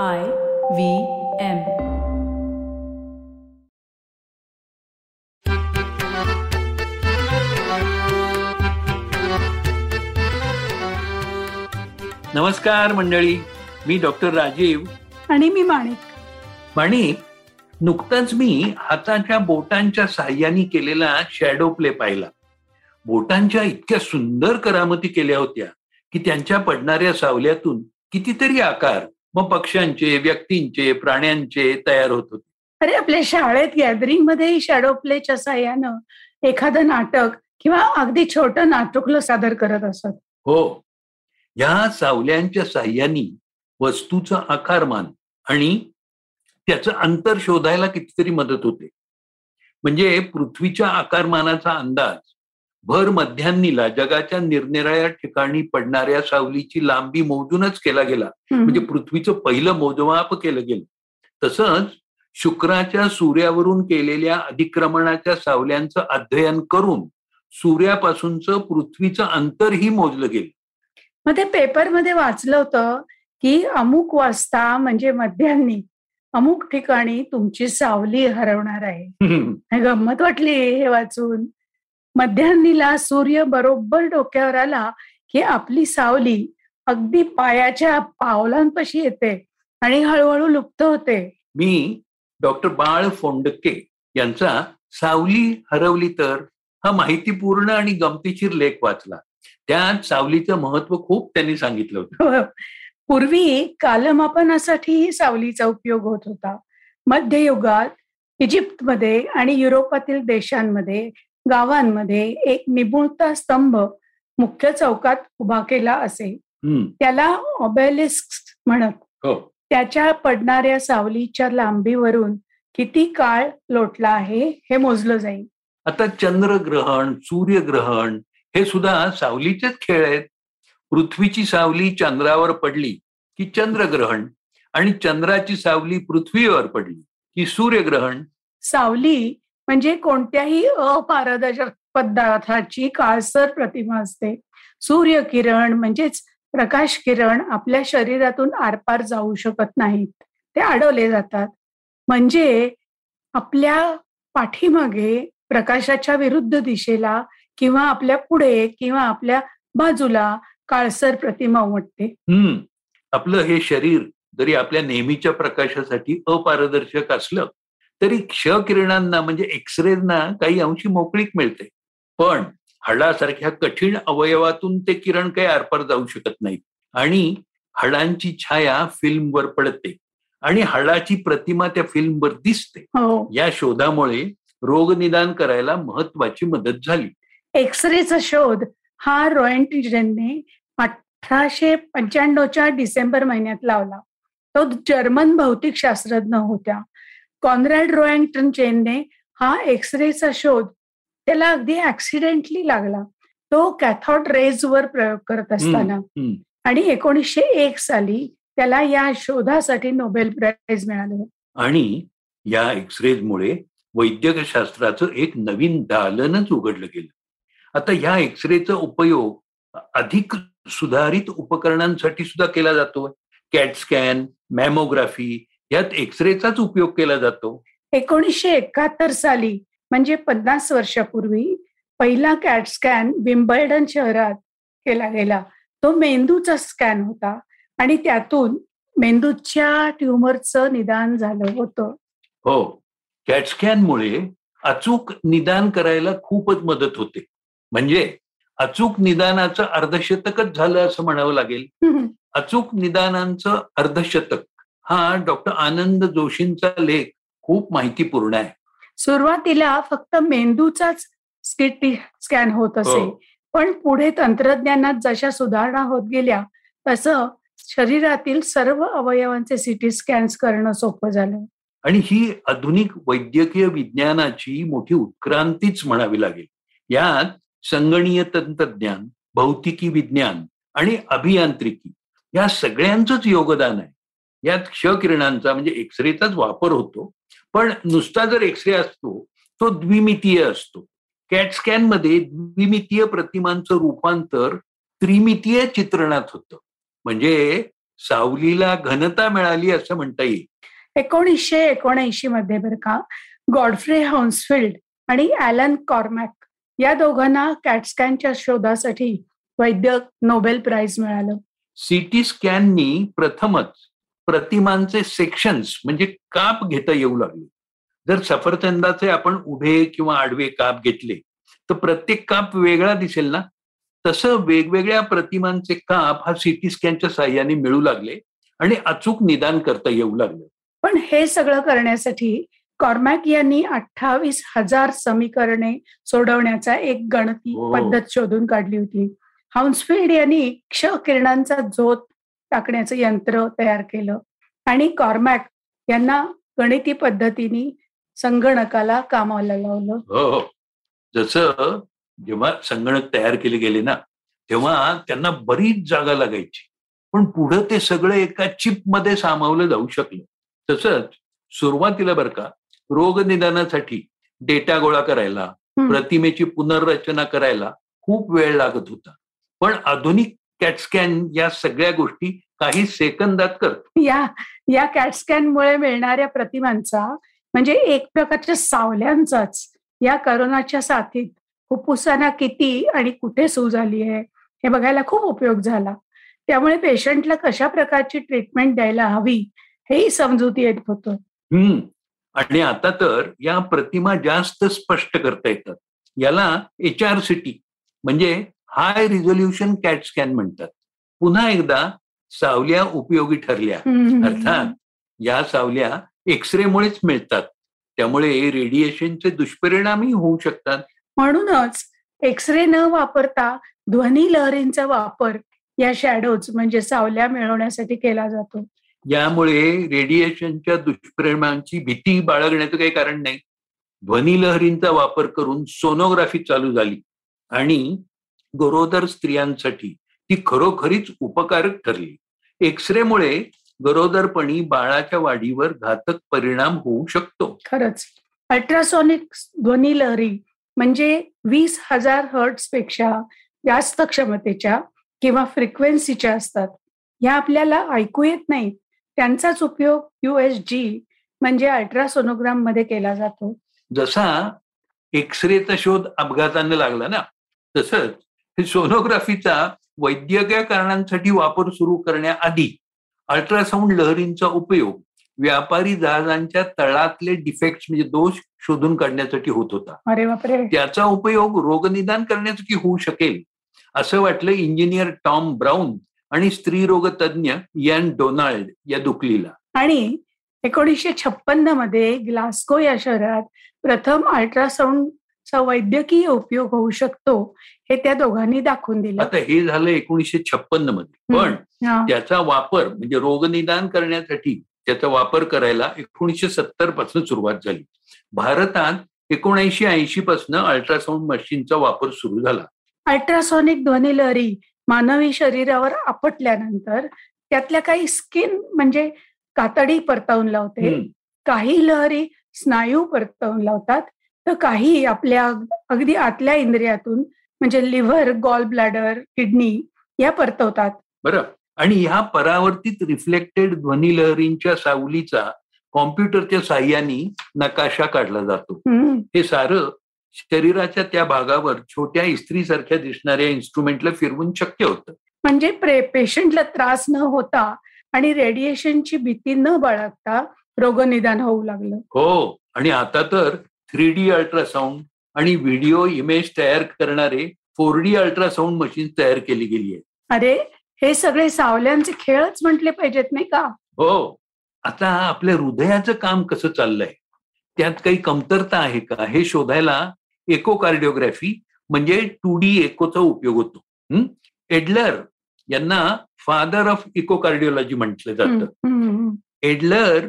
I V M. नमस्कार मंडळी. मी डॉक्टर राजीव. आणि मी माणिक. माणिक नुकताच मी हाताच्या बोटांच्या साह्याने केलेला शॅडो प्ले पाहिला. बोटांच्या इतक्या सुंदर करामती केल्या होत्या की त्यांच्या पडणाऱ्या सावल्यातून कितीतरी आकार मग पक्ष्यांचे व्यक्तींचे प्राण्यांचे तयार होत होते. अरे आपल्या शाळेत गॅदरिंगमध्ये शॅडो प्लेच्या साह्यानं एखादं नाटक किंवा अगदी छोटं नाटकलं सादर करत असत. हो. या सावल्यांच्या साह्याने वस्तूचं आकारमान आणि त्याचं अंतर शोधायला कितीतरी मदत होते. म्हणजे पृथ्वीच्या आकारमानाचा अंदाज भर मध्यान्नीला जगाच्या निरनिराळ्या ठिकाणी पडणाऱ्या सावलीची लांबी मोजूनच केला गेला. म्हणजे पृथ्वीचं पहिलं मोजमाप केलं गेलं. तसंच शुक्राच्या सूर्यावरून केलेल्या अधिक्रमणाच्या सावल्यांचं अध्ययन करून सूर्यापासूनचं पृथ्वीचं अंतरही मोजलं गेलं. मग ते पेपरमध्ये वाचलं होतं की अमुक वाजता म्हणजे मध्यान्नी अमुक ठिकाणी तुमची सावली हरवणार आहे. गंमत वाटली हे वाचून. मध्यान्नीला सूर्य बरोबर डोक्यावर आला की आपली सावली अगदी पायाच्या पावलांपाशी येते आणि हळूहळू लुप्त होते. मी डॉक्टर बाळ फोंडके यांचा सावली हरवली तर हा माहितीपूर्ण आणि गमतीशीर लेख वाचला. त्यात सावलीचं महत्त्व खूप त्यांनी सांगितलं होतं. पूर्वी कालमापनासाठी सावलीचा उपयोग होत होता. मध्ययुगात इजिप्तमध्ये आणि युरोपातील देशांमध्ये गावांमध्ये एक निपुणता स्तंभ मुख्य चौकात उभा केला असे. त्याला ऑबेलिस्क म्हणत. हो. त्याच्या पडणाऱ्या सावलीच्या लांबीवरून किती काळ लोटला आहे हे मोजलं जाईल. आता चंद्रग्रहण सूर्यग्रहण हे सुद्धा सावलीचेच खेळ आहेत. पृथ्वीची सावली चंद्रावर पडली की चंद्रग्रहण आणि चंद्राची सावली पृथ्वीवर पडली की सूर्यग्रहण. सावली म्हणजे कोणत्याही अपारदर्शक पदार्थाची काळसर प्रतिमा असते. सूर्यकिरण म्हणजेच प्रकाश किरण आपल्या शरीरातून आरपार जाऊ शकत नाहीत. ते अडवले जातात. म्हणजे आपल्या पाठीमागे प्रकाशाच्या विरुद्ध दिशेला किंवा आपल्या पुढे किंवा आपल्या बाजूला काळसर प्रतिमा उमटते. हम्म. आपलं हे शरीर जरी आपल्या नेहमीच्या प्रकाशासाठी अपारदर्शक असलं तरी क्ष किरणांना म्हणजे एक्सरेना काही अंशी मोकळीक मिळते. पण हाडासारख्या कठीण अवयवातून ते किरण काही आरपार जाऊ शकत नाहीत. आणि हाडांची छाया फिल्मवर पडते. आणि हाडाची प्रतिमा त्या फिल्मवर दिसते. हो. या शोधामुळे रोगनिदान करायला महत्वाची मदत झाली. एक्सरेचा शोध हा रॉयंटिजनने अठराशे पंच्याण्णवच्या डिसेंबर महिन्यात लावला. तो जर्मन भौतिकशास्त्रज्ञ होत्या. कॉन्रॅड रोयंग्टन चेनने हा एक्सरेचा शोध त्याला अगदी ऍक्सिडेंटली लागला. तो कॅथॉड रेज वर प्रयोग करत असताना आणि एकोणीसशे एक साली त्याला या शोधासाठी नोबेल प्राइज मिळालं. आणि या एक्सरेजमुळे वैद्यकशास्त्राचं एक नवीन दालनच उघडलं गेलं. आता या एक्सरेचा उपयोग अधिक सुधारित उपकरणांसाठी सुद्धा केला जातो कॅट स्कॅन मॅमोग्राफी यात एक्सरेचाच उपयोग केला जातो. एकोणीसशे एकाहत्तर साली म्हणजे पन्नास वर्षापूर्वी पहिला कॅट स्कॅन विम्बल्डन शहरात केला गेला. तो मेंदूचा स्कॅन होता आणि त्यातून मेंदूच्या ट्युमरचं निदान झालं होतं. हो. कॅट स्कॅनमुळे अचूक निदान करायला खूपच मदत होते. म्हणजे अचूक निदानाचं अर्धशतकच झालं असं म्हणावं लागेल. अचूक निदानांचं अर्धशतक. हा डॉक्टर आनंद जोशींचा लेख खूप माहितीपूर्ण आहे. सुरुवातीला फक्त मेंदूचाच स्किटी स्कॅन होत असे हो. पण पुढे तंत्रज्ञानात जशा सुधारणा होत गेल्या तसं शरीरातील सर्व अवयवांचे सिटी स्कॅन्स करणं सोपं झालं. आणि ही आधुनिक वैद्यकीय विज्ञानाची मोठी उत्क्रांतीच म्हणावी लागेल. यात संगणीय तंत्रज्ञान भौतिकी विज्ञान आणि अभियांत्रिकी या सगळ्यांचंच योगदान आहे. यात क्ष किरणांचा म्हणजे एक्सरेचाच वापर होतो. पण नुसता जर एक्सरे असतो तो द्विमितीय असतो. कॅट स्कॅनमध्ये द्विमितीय प्रतिमांचं रूपांतर त्रिमितीय चित्रणात होतं. म्हणजे सावलीला घनता मिळाली असं म्हणता येईल. एकोणीसशे एकोणऐंशी मध्ये बरं का गॉडफ्रे हाऊन्सफिल्ड आणि ॲलन कॉर्मॅक या दोघांना कॅटस्कॅनच्या शोधासाठी वैद्यक नोबेल प्राइज मिळालं. सीटी स्कॅननी प्रथमच प्रतिमांचे सेक्शन्स म्हणजे काप घेता येऊ लागले. जर सफरचंदाचे आपण उभे किंवा आडवे काप घेतले तर प्रत्येक काप वेगळा दिसेल ना? तसं वेगवेगळ्या प्रतिमांचे काप हा सिटी स्कॅनच्या साह्याने मिळू लागले आणि अचूक निदान करता येऊ लागले. पण हे सगळं करण्यासाठी कॉर्मॅक यांनी अठ्ठावीस हजार समीकरणे सोडवण्याचा एक गणती हो. पद्धत शोधून काढली होती. हाऊन्सफिल्ड यांनी क्ष किरणांचा झोत टाकण्याचं यंत्र तयार केलं. आणि कॉर्मॅक यांना गणिती पद्धतीने संगणकाला कामाला लावलं. हो हो. जसं जेव्हा संगणक तयार केले गेले ना तेव्हा त्यांना बरीच जागा लागायची. पण पुढं ते सगळं एका चिपमध्ये सामावलं जाऊ शकलं. तसंच सुरुवातीला बरं का रोग निदानासाठी डेटा गोळा करायला. प्रतिमेची पुनर्रचना करायला खूप वेळ लागत होता. पण आधुनिक कॅटस्कॅन या सगळ्या गोष्टी काही सेकंदात करतो. या या कॅटस्कॅनमुळे मिळणाऱ्या प्रतिमांचा म्हणजे एक प्रकारच्या सावल्यांचाच या करोनाच्या साथीत फुफ्फुसांना किती आणि कुठे सूज झाली आहे हे बघायला खूप उपयोग झाला. त्यामुळे पेशंटला कशा प्रकारची ट्रीटमेंट द्यायला हवी हेही समजूत येत होतं. हम्म. आणि आता तर या प्रतिमा जास्त स्पष्ट करता येतात. याला एच आर सिटी म्हणजे हाय रिझोल्युशन कॅट स्कॅन म्हणतात. पुन्हा एकदा सावल्या उपयोगी ठरल्या. अर्थात या सावल्या एक्सरेमुळेच मिळतात. त्यामुळे रेडिएशनचे दुष्परिणामही होऊ शकतात. म्हणूनच एक्सरे न वापरता ध्वनी लहरींचा वापर या शॅडोज म्हणजे सावल्या मिळवण्यासाठी केला जातो. यामुळे रेडिएशनच्या दुष्परिणामांची भीती बाळगण्याचं काही कारण नाही. ध्वनी लहरींचा वापर करून सोनोग्राफी चालू झाली. आणि गरोदर स्त्रियांसाठी ती खरोखरीच उपकारक ठरली. एक्सरेमुळे गरोदरपणी बाळाच्या वाढीवर घातक परिणाम होऊ शकतो. खरंच. अल्ट्रासॉनिक ध्वनी लहरी म्हणजे वीस हजार हर्ट्सपेक्षा जास्त क्षमतेच्या किंवा फ्रिक्वेन्सीच्या असतात. ह्या आपल्याला ऐकू येत नाहीत. त्यांचाच उपयोग युएस जी म्हणजे अल्ट्रासोनोग्राममध्ये केला जातो. जसा एक्सरेचा शोध अपघाताने लागला ना तसंच सोनोग्राफीचा वैद्यकीय कारणांसाठी वापर सुरू करण्याआधी अल्ट्रासाऊंड लहरींचा उपयोग व्यापारी जहाजांच्या तळातले डिफेक्ट म्हणजे दोष शोधून काढण्यासाठी होत होता. त्याचा उपयोग रोगनिदान करण्यासाठी होऊ शकेल असं वाटलं इंजिनियर टॉम ब्राऊन आणि स्त्रीरोग तज्ज्ञ यान डोनाल्ड या दुकलीला आणि एकोणीसशे छप्पन्नमध्ये ग्लास्को या शहरात प्रथम अल्ट्रासाऊंडचा वैद्यकीय उपयोग होऊ शकतो हे त्या दोघांनी दाखवून दिलं. आता हे झालं एकोणीसशे छप्पन्नमध्ये. पण. त्याचा वापर म्हणजे रोगनिदान करण्यासाठी त्याचा वापर करायला एकोणीसशे सत्तरपासून सुरुवात झाली. भारतात एकोणऐंशी ऐंशी पासून अल्ट्रासाऊंड मशीनचा वापर सुरू झाला. अल्ट्रासॉनिक ध्वनी लहरी मानवी शरीरावर आपटल्यानंतर त्यातल्या काही स्किन म्हणजे कातडी परतावून लावते. काही लहरी स्नायू परतवून लावतात. तर काही आपल्या अगदी आतल्या इंद्रियातून म्हणजे लिव्हर गॉल ब्लॅडर किडनी या परतवतात. बरं. आणि ह्या परावर्तित रिफ्लेक्टेड ध्वनी लहरींच्या सावलीचा कॉम्प्युटरच्या साह्याने नकाशा काढला जातो. हे सारं शरीराच्या त्या भागावर छोट्या इस्त्रीसारख्या दिसणाऱ्या इन्स्ट्रुमेंटला फिरवून शक्य होतं. म्हणजे पेशंटला त्रास न होता आणि रेडिएशनची भीती न बाळगता रोगनिदान होऊ लागलं. हो. आणि आता तर थ्री डी अल्ट्रासाऊंड आणि व्हिडिओ इमेज तयार करणारे फोर डी अल्ट्रासाऊंड मशीन तयार केली गेली आहे. अरे हे सगळे सावल्यांचे खेळच म्हटले पाहिजेत नाही का? हो. आता आपल्या हृदयाचं काम कसं चाललंय? त्यात काही कमतरता आहे का? हे शोधायला एकोकार्डिओग्राफी म्हणजे टू डी एकोचा उपयोग होतो? एडलर यांना फादर ऑफ इकोकार्डिओलॉजी म्हटलं जातं. एडलर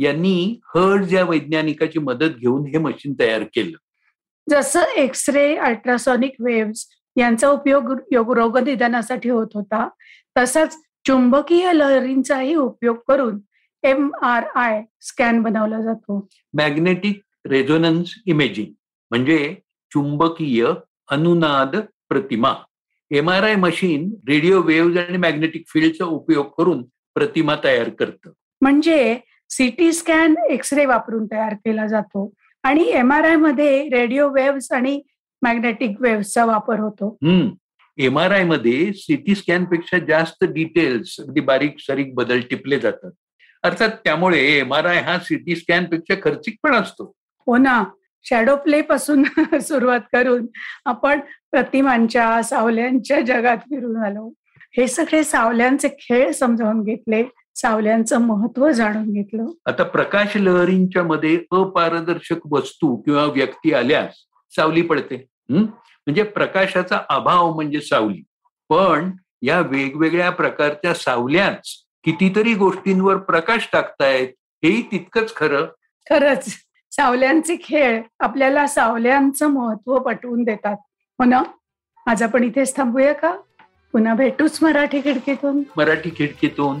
यांनी हर्ज या वैज्ञानिकाची मदत घेऊन हे मशीन तयार केलं. जसं एक्सरे अल्ट्रासॉनिक वेव्स यांचा उपयोग योग- रोगनिदानासाठी होत होता तसाच चुंबकीय लहरींचाही उपयोग करून एम आर आय स्कॅन बनवला जातो. मॅग्नेटिक रेझोनन्स इमेजिंग म्हणजे चुंबकीय अनुनाद प्रतिमा. M R I machine radio wave आणि मॅग्नेटिक फील्डचा उपयोग करून प्रतिमा तयार करतं. म्हणजे सिटी स्कॅन एक्सरे वापरून तयार केला जातो आणि एम आर आयमध्ये रेडिओ वेव्स आणि मॅग्नेटिक वेव्हचा वापर होतो. हम्म. एम आर आयमध्ये सिटी स्कॅनपेक्षा जास्त डिटेल्स अगदी बारीक सारीक बदल टिपले जातात. अर्थात त्यामुळे एम आर आय हा सिटी स्कॅनपेक्षा खर्चिक पण असतो. हो ना. शॅडो प्ले पासून सुरुवात करून आपण प्रतिमांच्या सावल्यांच्या जगात फिरून आलो. हे सगळे सावल्यांचे खेळ समजावून घेतले. सावल्यांचं महत्त्व जाणून घेतलं. आता प्रकाश लहरींच्या मध्ये अपारदर्शक वस्तू किंवा व्यक्ती आल्यास सावली पडते. हम्म? म्हणजे प्रकाशाचा अभाव म्हणजे सावली. पण या वेगवेगळ्या प्रकारच्या सावल्याच कितीतरी गोष्टींवर प्रकाश टाकतायत हेही तितकंच खरं. खरंच. सावल्यांचे खेळ आपल्याला सावल्यांचं महत्त्व पटवून देतात. हो ना? आज आपण इथेच थांबूया का? पुन्हा भेटूच मराठी खिडकीतून. मराठी खिडकीतून.